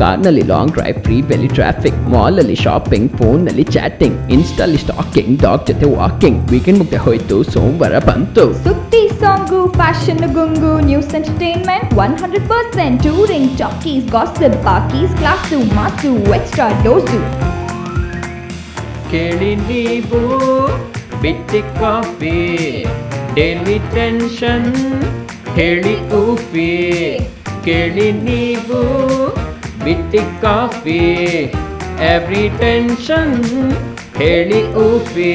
ಕಾರ್ನಲ್ಲಿ long drive free ಬೆಲಿ traffic mall ಅಲ್ಲಿ ಶಾಪಿಂಗ್ ಫೋನ್ ನಲ್ಲಿ ಚಾಟಿಂಗ್ ಇನ್ಸ್ಟಾಲಿ ಸ್ಟಾಕಿಂಗ್ ಡಾಗ್ ಜೊತೆ ವಾಕಿಂಗ್ ವೀಕೆಂಡ್ ಮುಗ್ದೆ ಹೋಯ್ತು ಸೋಮವಾರ ಬಂತು ಸುದ್ದಿ song fashion ಗುಂಗು news entertainment one hundred percent touring talkies gossip ಪಾಕೀಸ್ class mass extra dose ಕೇಳಿ ನೀವು ಬಿಟ್ಟಿ ಕಾಫಿ ಡೈಲಿ ಟೆನ್ಷನ್ ಹೇಳಿ ಊಫಿ ಕೇಳಿ ನೀವು ಬಿಟ್ಟಿ ಕಾಫಿ ಎವ್ರಿ ಟೆನ್ಷನ್ ಹೇಳಿ ಊಫಿ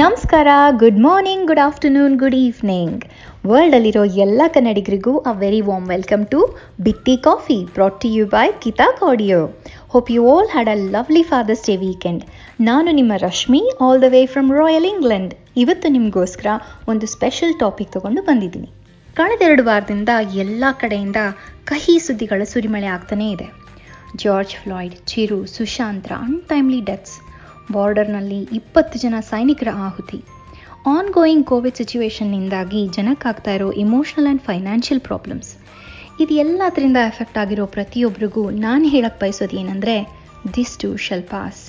ನಮಸ್ಕಾರ good morning good afternoon good evening ವರ್ಲ್ಡಲ್ಲಿರೋ ಎಲ್ಲ ಕನ್ನಡಿಗರಿಗೂ a very warm welcome to Bitti coffee brought to you by Keisha ಕಾಡಿಯೋ hope you all had a lovely Father's Day weekend ನಾನು ನಿಮ್ಮ Rashmi all the way from royal England ಇವತ್ತು ನಿಮಗೋಸ್ಕರ ಒಂದು special topic ತಗೊಂಡು ಬಂದಿದ್ದೀನಿ. ಕಳೆದೆರಡು ವಾರದಿಂದ ಎಲ್ಲ ಕಡೆಯಿಂದ ಕಹಿ ಸುದ್ದಿಗಳ ಸುರಿಮಳೆ ಆಗ್ತಾನೇ ಇದೆ. ಜಾರ್ಜ್ ಫ್ಲಾಯ್ಡ್, ಚಿರು ಸುಶಾಂತ್ರ ಅನ್ಟೈಮ್ಲಿ ಡೆತ್ಸ್ ಬಾರ್ಡರ್ನಲ್ಲಿ ಇಪ್ಪತ್ತು ಜನ ಸೈನಿಕರ ಆಹುತಿ. ಆನ್ ಗೋಯಿಂಗ್ ಕೋವಿಡ್ ಸಿಚುವೇಶನ್ನಿಂದಾಗಿ ಜನಕ್ಕಾಗ್ತಾ ಇರೋ ಇಮೋಷನಲ್ ಆ್ಯಂಡ್ ಫೈನಾನ್ಷಿಯಲ್ ಪ್ರಾಬ್ಲಮ್ಸ್ ಇದು ಎಲ್ಲದರಿಂದ ಎಫೆಕ್ಟ್ ಆಗಿರೋ ಪ್ರತಿಯೊಬ್ಬರಿಗೂ ನಾನು ಹೇಳಕ್ಕೆ ಬಯಸೋದು ಏನಂದರೆ ದಿಸ್ ಟು ಶೆಲ್ ಪಾಸ್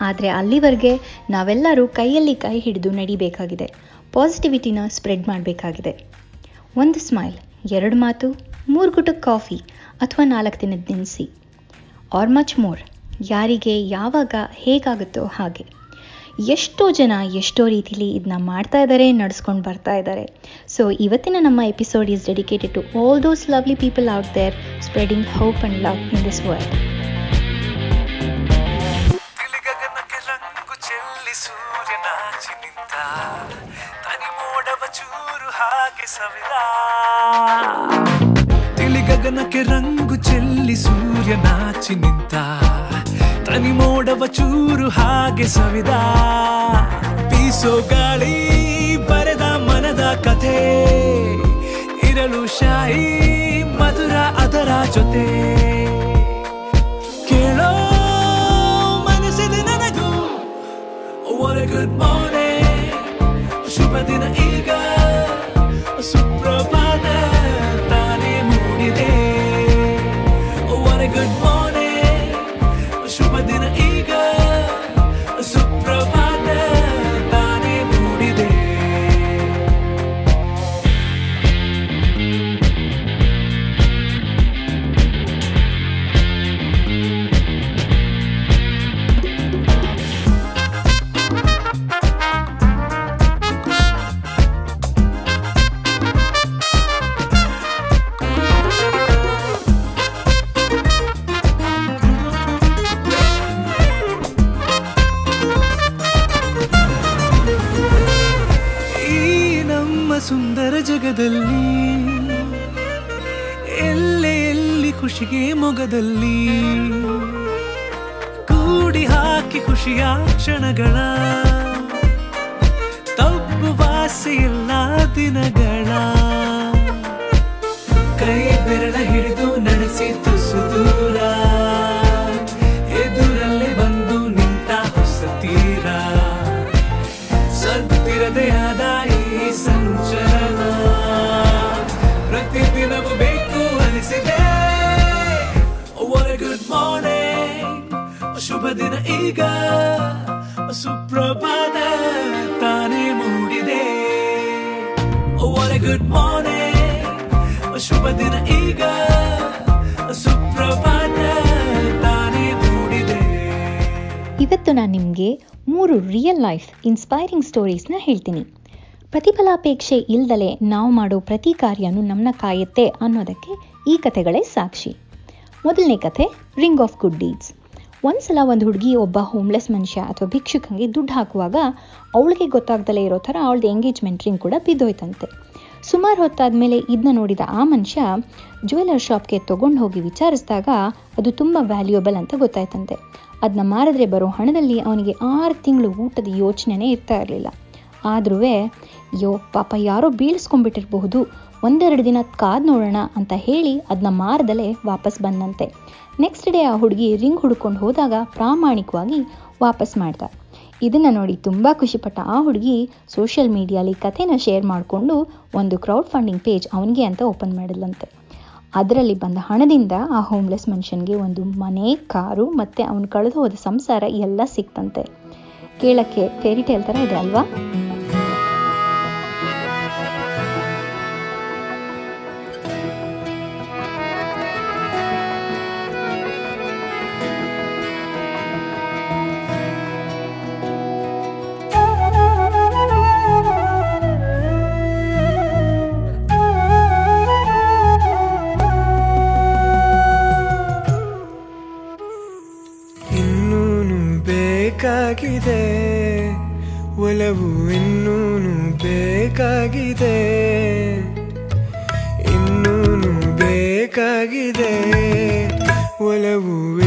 ಆದರೆ ಅಲ್ಲಿವರೆಗೆ ನಾವೆಲ್ಲರೂ ಕೈಯಲ್ಲಿ ಕೈ ಹಿಡಿದು ನಡಿಬೇಕಾಗಿದೆ. ಪಾಸಿಟಿವಿಟಿನ ಸ್ಪ್ರೆಡ್ ಮಾಡಬೇಕಾಗಿದೆ. ಒಂದು ಸ್ಮೈಲ್, ಎರಡು ಮಾತು, ಮೂರು ಗುಟಕ್ ಕಾಫಿ ಅಥವಾ ನಾಲ್ಕು ದಿನದ ದಿನಸಿ. ಆರ್ ಮಚ್ ಮೋರ್ ಯಾರಿಗೆ ಯಾವಾಗ ಹೇಗಾಗುತ್ತೋ ಹಾಗೆ. ಎಷ್ಟೋ ಜನ ಎಷ್ಟೋ ರೀತಿಲಿ ಇದನ್ನ ಮಾಡ್ತಾ ಇದ್ದಾರೆ ನಡೆಸ್ಕೊಂಡು ಬರ್ತಾ ಇದ್ದಾರೆ ಸೊ ಇವತ್ತಿನ ನಮ್ಮ episode is dedicated to all those lovely people out there spreading hope and love in this world ಹಾಗೆ ಸವಿದ ತಿಳಿಗಗನಕ್ಕೆ ರಂಗು ಚೆಲ್ಲಿ ಸೂರ್ಯನಾಚಿ ನಿಂತ. ತನಿ ಮೋಡವ ಚೂರು ಹಾಗೆ ಸವಿದ. ಬೀಸೋ ಗಾಳಿ ಬರೆದ ಮನದ ಕಥೆ. ಇರಲು ಶಾಯಿ ಮಧುರ ಅದರ ಜೊತೆ. ಸುಂದರ ಜಗದಲ್ಲಿ ಎಲ್ಲೆ ಎಲ್ಲಿ ಖುಷಿಗೆ ಮೊಗದಲ್ಲಿ, ಕೂಡಿ ಹಾಕಿ ಖುಷಿಯ ಕ್ಷಣಗಳ ತಬ್ಬು ಎಲ್ಲ ದಿನಗಳ. ಕೈ ಬೆರಳ ಹಿಡಿದು ನಡೆಸಿ ತುಸು ದೂರ. ದಿನ ಈಗ ಸುಪ್ರಭಾತ ತಾನೇ ಮೂಡಿದೆ. Good morning morning. ಶುಭ ದಿನ ಈಗ ಸುಪ್ರಭಾತ ತಾನೇ ಮೂಡಿದೆ. ಇವತ್ತು ನಾನು ನಿಮಗೆ ಮೂರು ರಿಯಲ್ ಲೈಫ್ ಇನ್ಸ್ಪೈರಿಂಗ್ ಸ್ಟೋರೀಸ್ನ ಹೇಳ್ತೀನಿ. ಪ್ರತಿಫಲಾಪೇಕ್ಷೆ ಇಲ್ದಲೆ ನಾವು ಮಾಡೋ ಪ್ರತಿ ಕಾರ್ಯನೂ ನಮ್ಮನ್ನ ಕಾಯುತ್ತೆ ಅನ್ನೋದಕ್ಕೆ ಈ ಕಥೆಗಳೇ ಸಾಕ್ಷಿ. ಮೊದಲನೇ ಕಥೆ ರಿಂಗ್ ಆಫ್ ಗುಡ್ ಡೀಡ್ಸ್ ಒಂದ್ಸಲ ಒಂದು ಹುಡುಗಿ ಒಬ್ಬ ಹೋಮ್ಲೆಸ್ ಮನುಷ್ಯ ಅಥವಾ ಭಿಕ್ಷುಕಂಗೆ ದುಡ್ಡು ಹಾಕುವಾಗ ಅವಳಿಗೆ ಗೊತ್ತಾಗ್ದಲೇ ಇರೋ ಥರ ಅವಳದ್ದು ಎಂಗೇಜ್ಮೆಂಟ್ ರಿಂಗ್ ಕೂಡ ಬಿದ್ದೋಯ್ತಂತೆ. ಸುಮಾರು ಹೊತ್ತಾದ್ಮೇಲೆ ಇದನ್ನ ನೋಡಿದ ಆ ಮನುಷ್ಯ ಜ್ಯುವೆಲರ್ ಶಾಪ್ಗೆ ತೊಗೊಂಡು ಹೋಗಿ ವಿಚಾರಿಸಿದಾಗ ಅದು ತುಂಬ ವ್ಯಾಲ್ಯೂಯಬಲ್ ಅಂತ ಗೊತ್ತಾಯ್ತಂತೆ. ಅದನ್ನ ಮಾರಿದ್ರೆ ಬರೋ ಹಣದಲ್ಲಿ ಅವನಿಗೆ ಆರು ತಿಂಗಳು ಊಟದ ಯೋಚನೆನೇ ಇರ್ತಾ ಇರಲಿಲ್ಲ. ಆದ್ರೂ ಯೋ ಪಾಪ ಯಾರೋ ಬೀಳಿಸ್ಕೊಂಡ್ಬಿಟ್ಟಿರಬಹುದು. ಒಂದೆರಡು ದಿನ ಕಾದ್ ನೋಡೋಣ ಅಂತ ಹೇಳಿ ಅದನ್ನ ಮಾರದಲೇ ವಾಪಸ್ ಬಂದಂತೆ. ನೆಕ್ಸ್ಟ್ ಡೇ ಆ ಹುಡುಗಿ ರಿಂಗ್ ಹುಡ್ಕೊಂಡು ಹೋದಾಗ ಪ್ರಾಮಾಣಿಕವಾಗಿ ವಾಪಸ್ ಮಾಡ್ದ. ಇದನ್ನು ನೋಡಿ ತುಂಬ ಖುಷಿಪಟ್ಟ ಆ ಹುಡುಗಿ ಸೋಷಿಯಲ್ ಮೀಡಿಯಾಲಿ ಕಥೆನ ಶೇರ್ ಮಾಡಿಕೊಂಡು ಒಂದು ಕ್ರೌಡ್ ಫಂಡಿಂಗ್ ಪೇಜ್ ಅವನಿಗೆ ಅಂತ ಓಪನ್ ಮಾಡಿದ್ಲಂತೆ. ಅದರಲ್ಲಿ ಬಂದ ಹಣದಿಂದ ಆ ಹೋಮ್ಲೆಸ್ ಮನುಷ್ಯನಿಗೆ ಒಂದು ಮನೆ, ಕಾರು ಮತ್ತು ಅವನು ಕಳೆದು ಹೋದ ಸಂಸಾರ ಎಲ್ಲ ಸಿಕ್ತಂತೆ. ಕೇಳಕ್ಕೆ ಫೇರಿ ಟೇಲ್ ಥರ ಇದೆ ಅಲ್ವಾ? ಒಲವು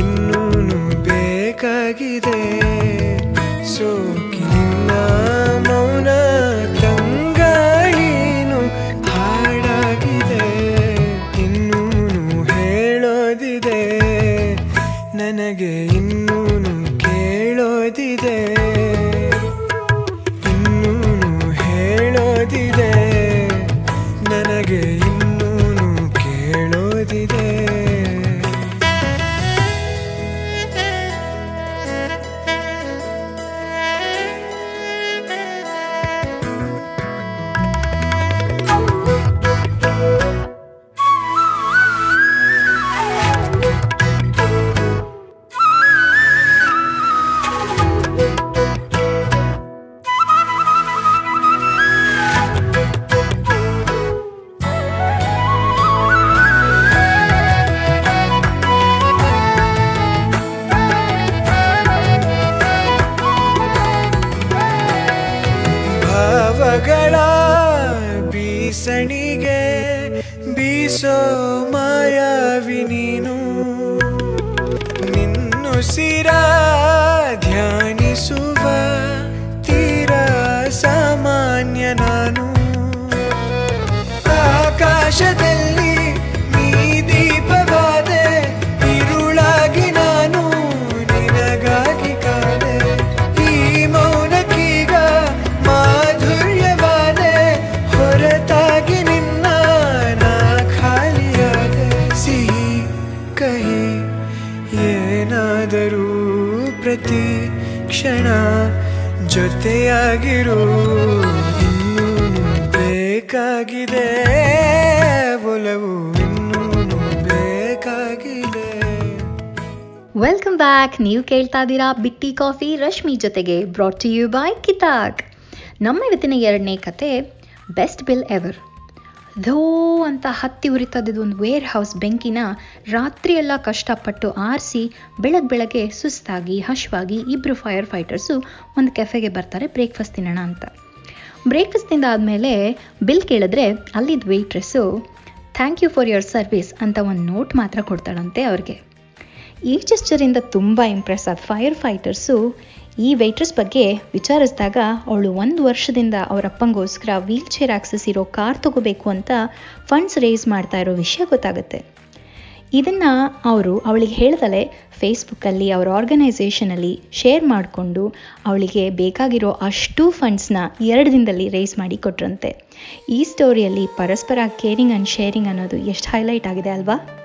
proceed up. ಜೊತೆಯಾಗಿರು ಇನ್ನೂನು ಬೇಕಾಗಿದೆ. ಒಲವು ಇನ್ನೂ ಬೇಕಾಗಿದೆ. ವೆಲ್ಕಮ್ ಬ್ಯಾಕ್ ನೀವು ಕೇಳ್ತಾ ಇದ್ದೀರಾ ಬಿಟ್ಟಿ ಕಾಫಿ ರಶ್ಮಿ ಜೊತೆಗೆ ಬ್ರಾಟ್ ಯು ಬೈ ಕಿತಾಕ್ ನಮ್ಮ ಇವತ್ತಿನ ಎರಡನೇ ಕತೆ ಬೆಸ್ಟ್ ಬಿಲ್ ಎವರ್ ಧೋ ಅಂತ ಹತ್ತಿ ಉರಿತದ್ದು ಒಂದು ವೇರ್ ಹೌಸ್ ಬೆಂಕಿನ ರಾತ್ರಿಯೆಲ್ಲ ಕಷ್ಟಪಟ್ಟು ಆರಿಸಿ ಬೆಳಗ್ಗೆ ಬೆಳಗ್ಗೆ ಸುಸ್ತಾಗಿ, ಹಶ್ವಾಗಿ ಇಬ್ಬರು ಫೈರ್ ಫೈಟರ್ಸು ಒಂದು ಕೆಫೆಗೆ ಬರ್ತಾರೆ ಬ್ರೇಕ್ಫಾಸ್ಟ್ ತಿನ್ನೋಣ ಅಂತ. ಬ್ರೇಕ್ಫಾಸ್ಟ್ ಆದಮೇಲೆ ಬಿಲ್ ಕೇಳಿದ್ರೆ ಅಲ್ಲಿದ್ದ waitress thank you for your service ಅಂತ ಒಂದು ನೋಟ್ ಮಾತ್ರ ಕೊಡ್ತಾಳಂತೆ ಅವ್ರಿಗೆ. ಈ ಚೆಸ್ಟರಿಂದ ತುಂಬ ಇಂಪ್ರೆಸ್ ಆದ ಫೈರ್ ಫೈಟರ್ಸು ಈ ವೆಯ್ಟ್ರಸ್ ಬಗ್ಗೆ ವಿಚಾರಿಸಿದಾಗ, ಅವಳು ಒಂದು ವರ್ಷದಿಂದ ಅವರ ಅಪ್ಪಂಗೋಸ್ಕರ ವೀಲ್ ಚೇರ್ ಆಕ್ಸಸ್ ಇರೋ ಕಾರ್ ತಗೋಬೇಕು ಅಂತ ಫಂಡ್ಸ್ ರೇಸ್ ಮಾಡ್ತಾ ಇರೋ ವಿಷಯ ಗೊತ್ತಾಗುತ್ತೆ. ಇದನ್ನು ಅವರು ಅವಳಿಗೆ ಹೇಳ್ದಲೆ ಫೇಸ್ಬುಕ್ಕಲ್ಲಿ ಅವರ ಆರ್ಗನೈಸೇಷನಲ್ಲಿ ಶೇರ್ ಮಾಡಿಕೊಂಡು ಅವಳಿಗೆ ಬೇಕಾಗಿರೋ ಅಷ್ಟು ಫಂಡ್ಸ್ನ ಎರಡು ದಿನದಲ್ಲಿ ರೇಸ್ ಮಾಡಿ ಕೊಟ್ರಂತೆ. ಈ ಸ್ಟೋರಿಯಲ್ಲಿ ಪರಸ್ಪರ ಕೇರಿಂಗ್ ಆ್ಯಂಡ್ ಶೇರಿಂಗ್ ಅನ್ನೋದು ಎಷ್ಟು ಹೈಲೈಟ್ ಆಗಿದೆ ಅಲ್ವಾ?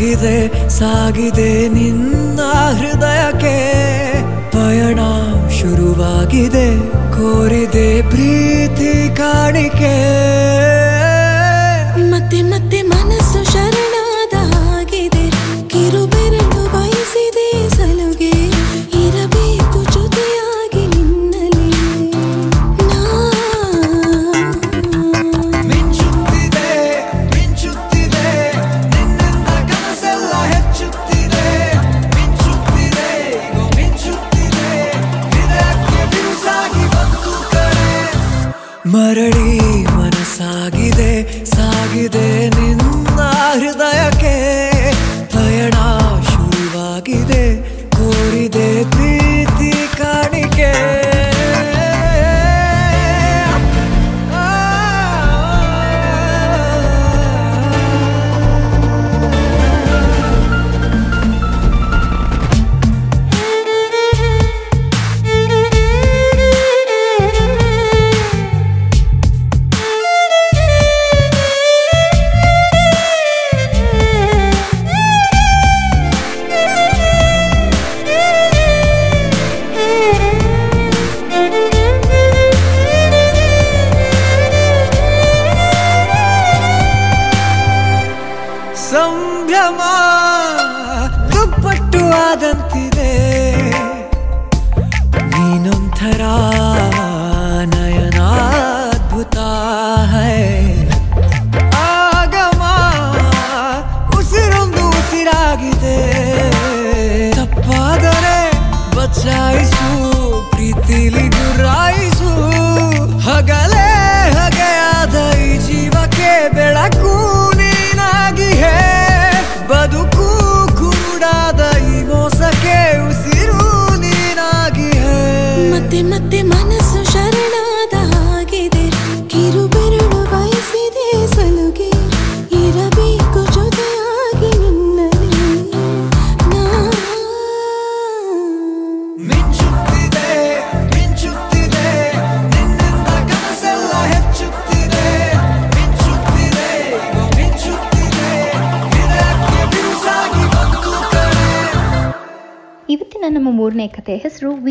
ಮನಸಾಗಿದೆ ಸಾಗಿದೆ ನಿನ್ನ ಹೃದಯಕ್ಕೆ. ಪಯಣ ಶುರುವಾಗಿದೆ ಕೋರಿದೆ ಪ್ರೀತಿ ಕಾಣಿಕೆ.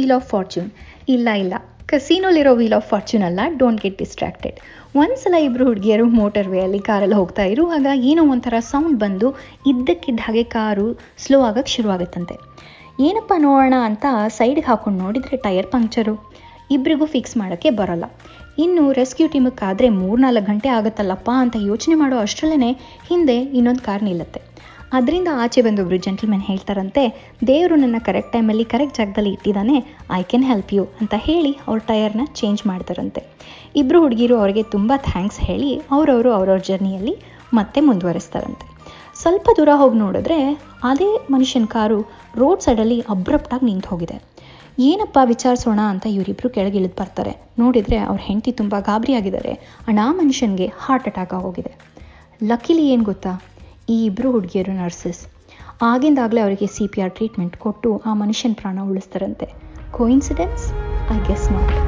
ವೀಲ್ ಆಫ್ ಫಾರ್ಚೂನ್ ಇಲ್ಲ ಇಲ್ಲ. ಕಸೀನೋಲಿರೋ ವೀಲ್ ಆಫ್ ಫಾರ್ಚೂನ್ ಅಲ್ಲ. ಡೋಂಟ್ ಗೆಟ್ ಡಿಸ್ಟ್ರಾಕ್ಟೆಡ್ ಒಂದ್ಸಲ ಇಬ್ಬರು ಹುಡುಗಿಯರು ಮೋಟರ್ ವೇಯಲ್ಲಿ ಕಾರಲ್ಲಿ ಹೋಗ್ತಾ ಇರುವಾಗ ಏನೋ ಒಂಥರ ಸೌಂಡ್ ಬಂದು ಇದ್ದಕ್ಕಿದ್ದ ಹಾಗೆ ಕಾರು ಸ್ಲೋ ಆಗಕ್ಕೆ ಶುರುವಾಗುತ್ತಂತೆ. ಏನಪ್ಪ ನೋಡೋಣ ಅಂತ ಸೈಡ್ಗೆ ಹಾಕೊಂಡು ನೋಡಿದರೆ ಟೈರ್ ಪಂಕ್ಚರು ಇಬ್ಬರಿಗೂ ಫಿಕ್ಸ್ ಮಾಡೋಕ್ಕೆ ಬರೋಲ್ಲ. ಇನ್ನು ರೆಸ್ಕ್ಯೂ ಟೀಮಕ್ಕಾದರೆ ಮೂರ್ನಾಲ್ಕು ಗಂಟೆ ಆಗುತ್ತಲ್ಲಪ್ಪ ಅಂತ ಯೋಚನೆ ಮಾಡೋ ಅಷ್ಟರಲ್ಲೇ ಹಿಂದೆ ಇನ್ನೊಂದು ಕಾರ್ ನಿಲ್ಲುತ್ತೆ. ಅದರಿಂದ ಆಚೆ ಬಂದೊಬ್ರು ಜೆಂಟಲ್ಮೆನ್ ಹೇಳ್ತಾರಂತೆ, ದೇವರು ನನ್ನ ಕರೆಕ್ಟ್ ಟೈಮಲ್ಲಿ ಕರೆಕ್ಟ್ ಜಾಗದಲ್ಲಿ ಇಟ್ಟಿದ್ದಾನೆ ಐ ಕ್ಯಾನ್ ಹೆಲ್ಪ್ ಯು ಅಂತ ಹೇಳಿ ಅವ್ರ ಟಯರ್ನ ಚೇಂಜ್ ಮಾಡ್ತಾರಂತೆ. ಇಬ್ಬರು ಹುಡುಗಿರು ಅವರಿಗೆ ತುಂಬ ಥ್ಯಾಂಕ್ಸ್ ಹೇಳಿ ಅವರವರು ಅವ್ರವ್ರ ಜರ್ನಿಯಲ್ಲಿ ಮತ್ತೆ ಮುಂದುವರಿಸ್ತಾರಂತೆ. ಸ್ವಲ್ಪ ದೂರ ಹೋಗಿ ನೋಡಿದ್ರೆ ಅದೇ ಮನುಷ್ಯನ ಕಾರು ರೋಡ್ ಸೈಡಲ್ಲಿ ಅಬ್ರಪ್ಟಾಗಿ ನಿಂತು ಹೋಗಿದೆ. ಏನಪ್ಪ ವಿಚಾರಿಸೋಣ ಅಂತ ಇವರಿಬ್ಬರು ಕೆಳಗಿಳಿದು ಬರ್ತಾರೆ. ನೋಡಿದರೆ ಅವ್ರ ಹೆಂಡತಿ ತುಂಬ ಗಾಬರಿಯಾಗಿದ್ದಾರೆ. ಅಣ್ಣ ಮನುಷ್ಯನಿಗೆ ಹಾರ್ಟ್ ಅಟ್ಯಾಕ್ ಆಗೋಗಿದೆ. ಲಕ್ಕಿಲಿ ಏನು ಗೊತ್ತಾ? ಈ ಇಬ್ಬರು ಹುಡುಗಿಯರು ನರ್ಸಸ್. ಆಗಿಂದಾಗಲೇ ಅವರಿಗೆ ಸಿ ಪಿ ಆರ್ ಟ್ರೀಟ್ಮೆಂಟ್ ಕೊಟ್ಟು ಆ ಮನುಷ್ಯನ ಪ್ರಾಣ ಉಳಿಸ್ತಾರಂತೆ. ಕೋಇನ್ಸಿಡೆನ್ಸ್ ಐ ಗೆಸ್ ನಾಟ್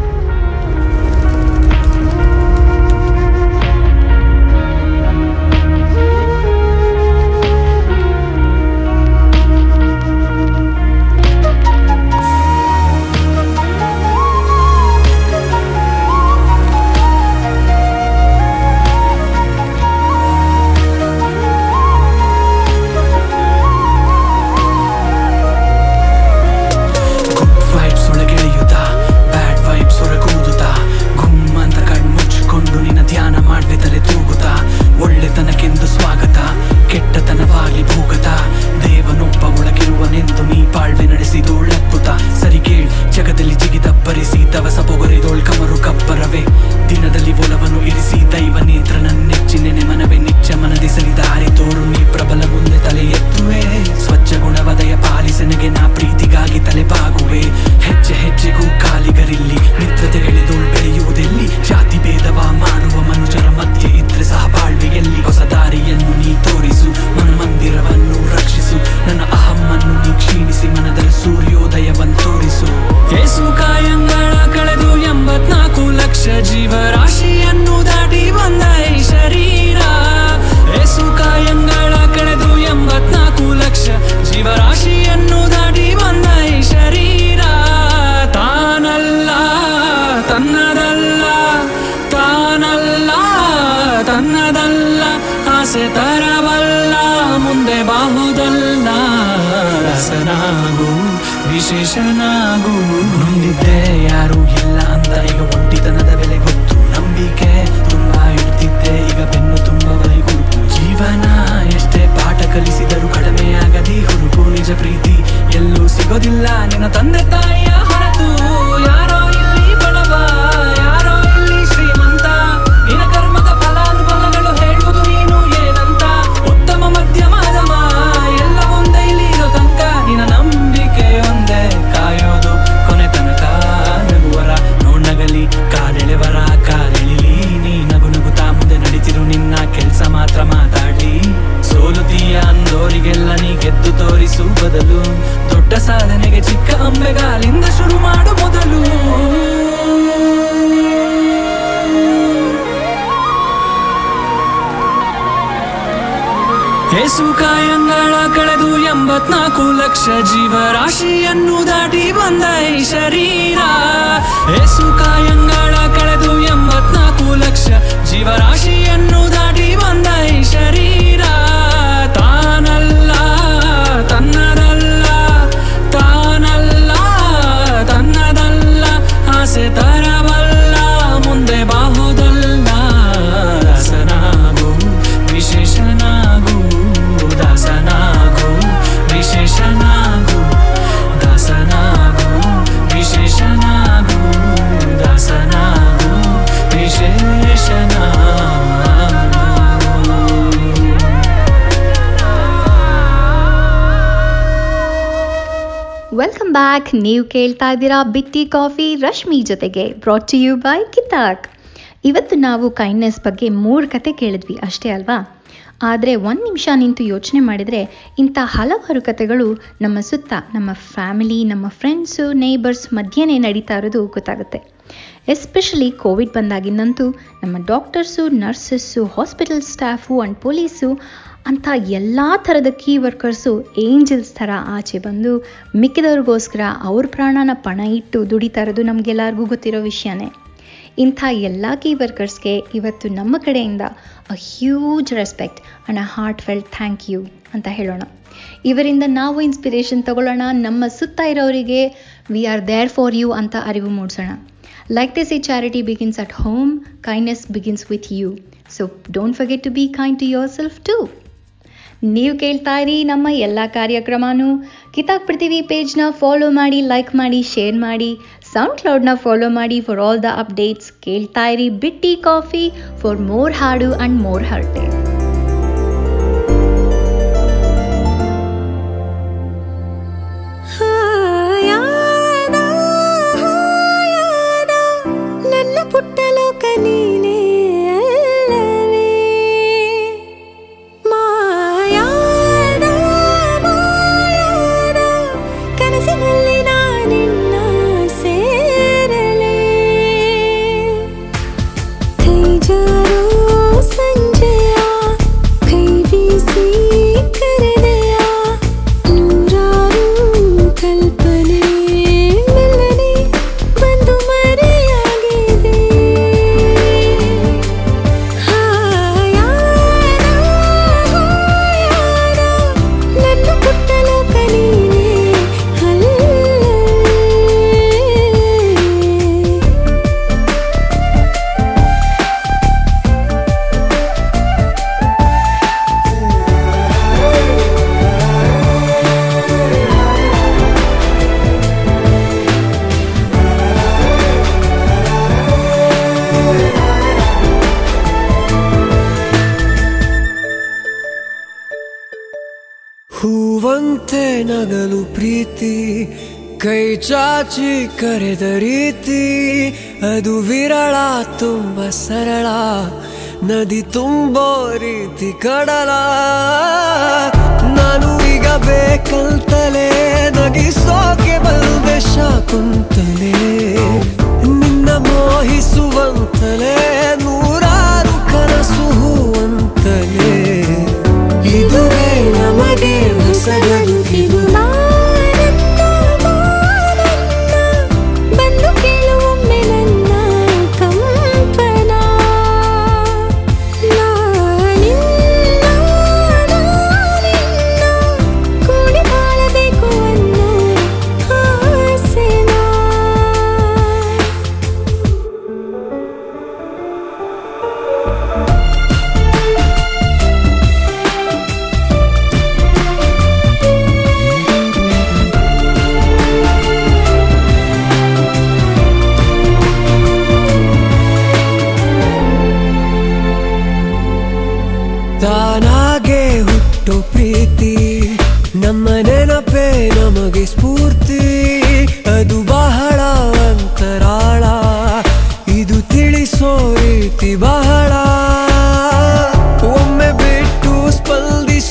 ಆಸೆ ತರವಲ್ಲ ಮುಂದೆ ಬಾಹುದಲ್ಲ, ರಸನಾಗು, ವಿಶೇಷನಾಗು. ಮುಂದಿದ್ದೆ ಯಾರು ಇಲ್ಲ ಅಂತ ಈಗ ಒಂಟಿತನದ ಬೆಲೆ ಗೊತ್ತು, ನಂಬಿಕೆ ತುಂಬಾ ಇಡ್ತಿದ್ದೆ ಈಗ ಬೆನ್ನು ತುಂಬ ಜೀವನ ಎಷ್ಟೇ ಪಾಠ ಕಲಿಸಿದರೂ ಕಡಿಮೆಯಾಗದಿ ಹುಡುಕು ನಿಜ ಪ್ರೀತಿ ಎಲ್ಲೂ ಸಿಗೋದಿಲ್ಲ. ನಿನ್ನ ತಂದೆ ತಾಯಿಯ ಹೊರತು ಯಾರೋ ಎಂಬತ್ನಾಲ್ಕು ಲಕ್ಷ ಜೀವರಾಶಿಯನ್ನು ದಾಟಿ ಬಂದ ಈ ಶರೀರ. ಏಸು ಕಾಯಂಗಳ ಕಳೆದು ಎಂಬತ್ನಾಲ್ಕು ಲಕ್ಷ ಜೀವರಾಶಿಯನ್ನು ಬ್ಯಾಕ್ ನೀವು ಕೇಳ್ತಾ ಇದ್ದೀರಾ ಬಿಟ್ಟಿ ಕಾಫಿ, ರಶ್ಮಿ ಜೊತೆಗೆ ಬ್ರಾಟ್ ಟು ಯು ಬೈ ಕಿತಾಕ್. ಇವತ್ತು ನಾವು ಕೈಂಡ್ನೆಸ್ ಬಗ್ಗೆ ಮೂರು ಕತೆ ಕೇಳಿದ್ವಿ ಅಷ್ಟೇ ಅಲ್ವಾ? ಆದರೆ ಒಂದು ನಿಮಿಷ ನಿಂತು ಯೋಚನೆ ಮಾಡಿದರೆ ಇಂಥ ಹಲವಾರು ಕತೆಗಳು ನಮ್ಮ ಸುತ್ತ, ನಮ್ಮ ಫ್ಯಾಮಿಲಿ ನಮ್ಮ ಫ್ರೆಂಡ್ಸು ನೇಬರ್ಸ್ ಮಧ್ಯೆನೇ ನಡೀತಾ ಇರೋದು ಗೊತ್ತಾಗುತ್ತೆ. ಎಸ್ಪೆಷಲಿ ಕೋವಿಡ್ ಬಂದಾಗಿಂದಂತೂ ನಮ್ಮ doctors nurses hospital staff and police ಅಂಥ ಎಲ್ಲ ಥರದ ಕೀ ವರ್ಕರ್ಸು ಏಂಜಲ್ಸ್ ಥರ ಆಚೆ ಬಂದು ಮಿಕ್ಕಿದವ್ರಿಗೋಸ್ಕರ ಅವ್ರ ಪ್ರಾಣನ ಪಣ ಇಟ್ಟು ದುಡಿತಾ ಇರೋದು ನಮಗೆಲ್ಲರಿಗೂ ಗೊತ್ತಿರೋ ವಿಷಯನೇ. ಇಂಥ ಎಲ್ಲ ಕೀ ವರ್ಕರ್ಸ್ಗೆ ಇವತ್ತು ನಮ್ಮ ಕಡೆಯಿಂದ a huge respect and a heartfelt thank you ಅಂತ ಹೇಳೋಣ. ಇವರಿಂದ ನಾವು ಇನ್ಸ್ಪಿರೇಷನ್ ತಗೊಳ್ಳೋಣ, ನಮ್ಮ ಸುತ್ತ ಇರೋರಿಗೆ we are there for you ಅಂತ ಅರಿವು ಮೂಡಿಸೋಣ. ಲೈಕ್ ದಿಸ್ ಈ charity begins at home kindness begins with you so don't forget to be kind to yourself to ನೀವು ಕೇಳ್ತಾ ಇರಿ ನಮ್ಮ ಎಲ್ಲ ಕಾರ್ಯಕ್ರಮನೂ. ಕಿತಾಕ್ ಪೃಥ್ವಿ ಪೇಜ್ನ ಫಾಲೋ ಮಾಡಿ ಲೈಕ್ ಮಾಡಿ ಶೇರ್ ಮಾಡಿ. ಸೌಂಡ್ ಕ್ಲೌಡ್ನ ಫಾಲೋ ಮಾಡಿ ಫಾರ್ ಆಲ್ ದ ಅಪ್ಡೇಟ್ಸ್ ಕೇಳ್ತಾ ಇರಿ. ಬಿಟ್ಟಿ ಕಾಫಿ ಫಾರ್ ಮೋರ್ ಹಾಡು ಆ್ಯಂಡ್ ಮೋರ್ ಹರ್ಟೆ ಕೈ ಚಾಚಿ ಕರೆದ ರೀತಿ, ಅದು ವಿರಳ, ತುಂಬ ಸರಳ. ನದಿ ತುಂಬೋ ರೀತಿ ಕಡಲ. ನಾನು ಈಗ ಬೇಕಂತಲೇ ನಗಿಸೋಕೆ ಬಂದೆ ಶಾಕುಂತಲೇ. ನಿನ್ನ ಮೋಹಿಸುವಂತಲೇ, ನೂರಾರು ಕನಸು ಹೂವಂತಲೇ. ಇದುವೇ ನಮಗೆ ಹೊಸಗರು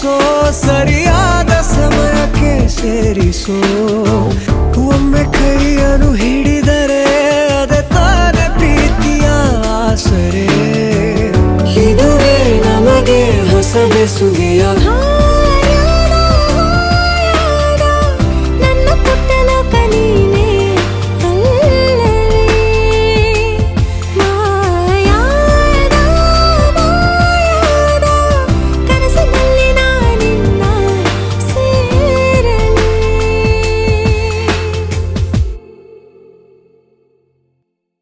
ಸ್ಪಂದಿಸೋ ಸರಿಯಾದ ಸಮಯಕ್ಕೆ ಸೇರಿಸೋ. ಒಮ್ಮೆ ಕೈಯನ್ನು ಹಿಡಿದರೆ ಅದೇ ತಾನೇ ಪ್ರೀತಿಯ ಆಸರೆ. ಇದುವೇ ನಮಗೆ ಹೊಸ ಬೆಸುಗೆಯ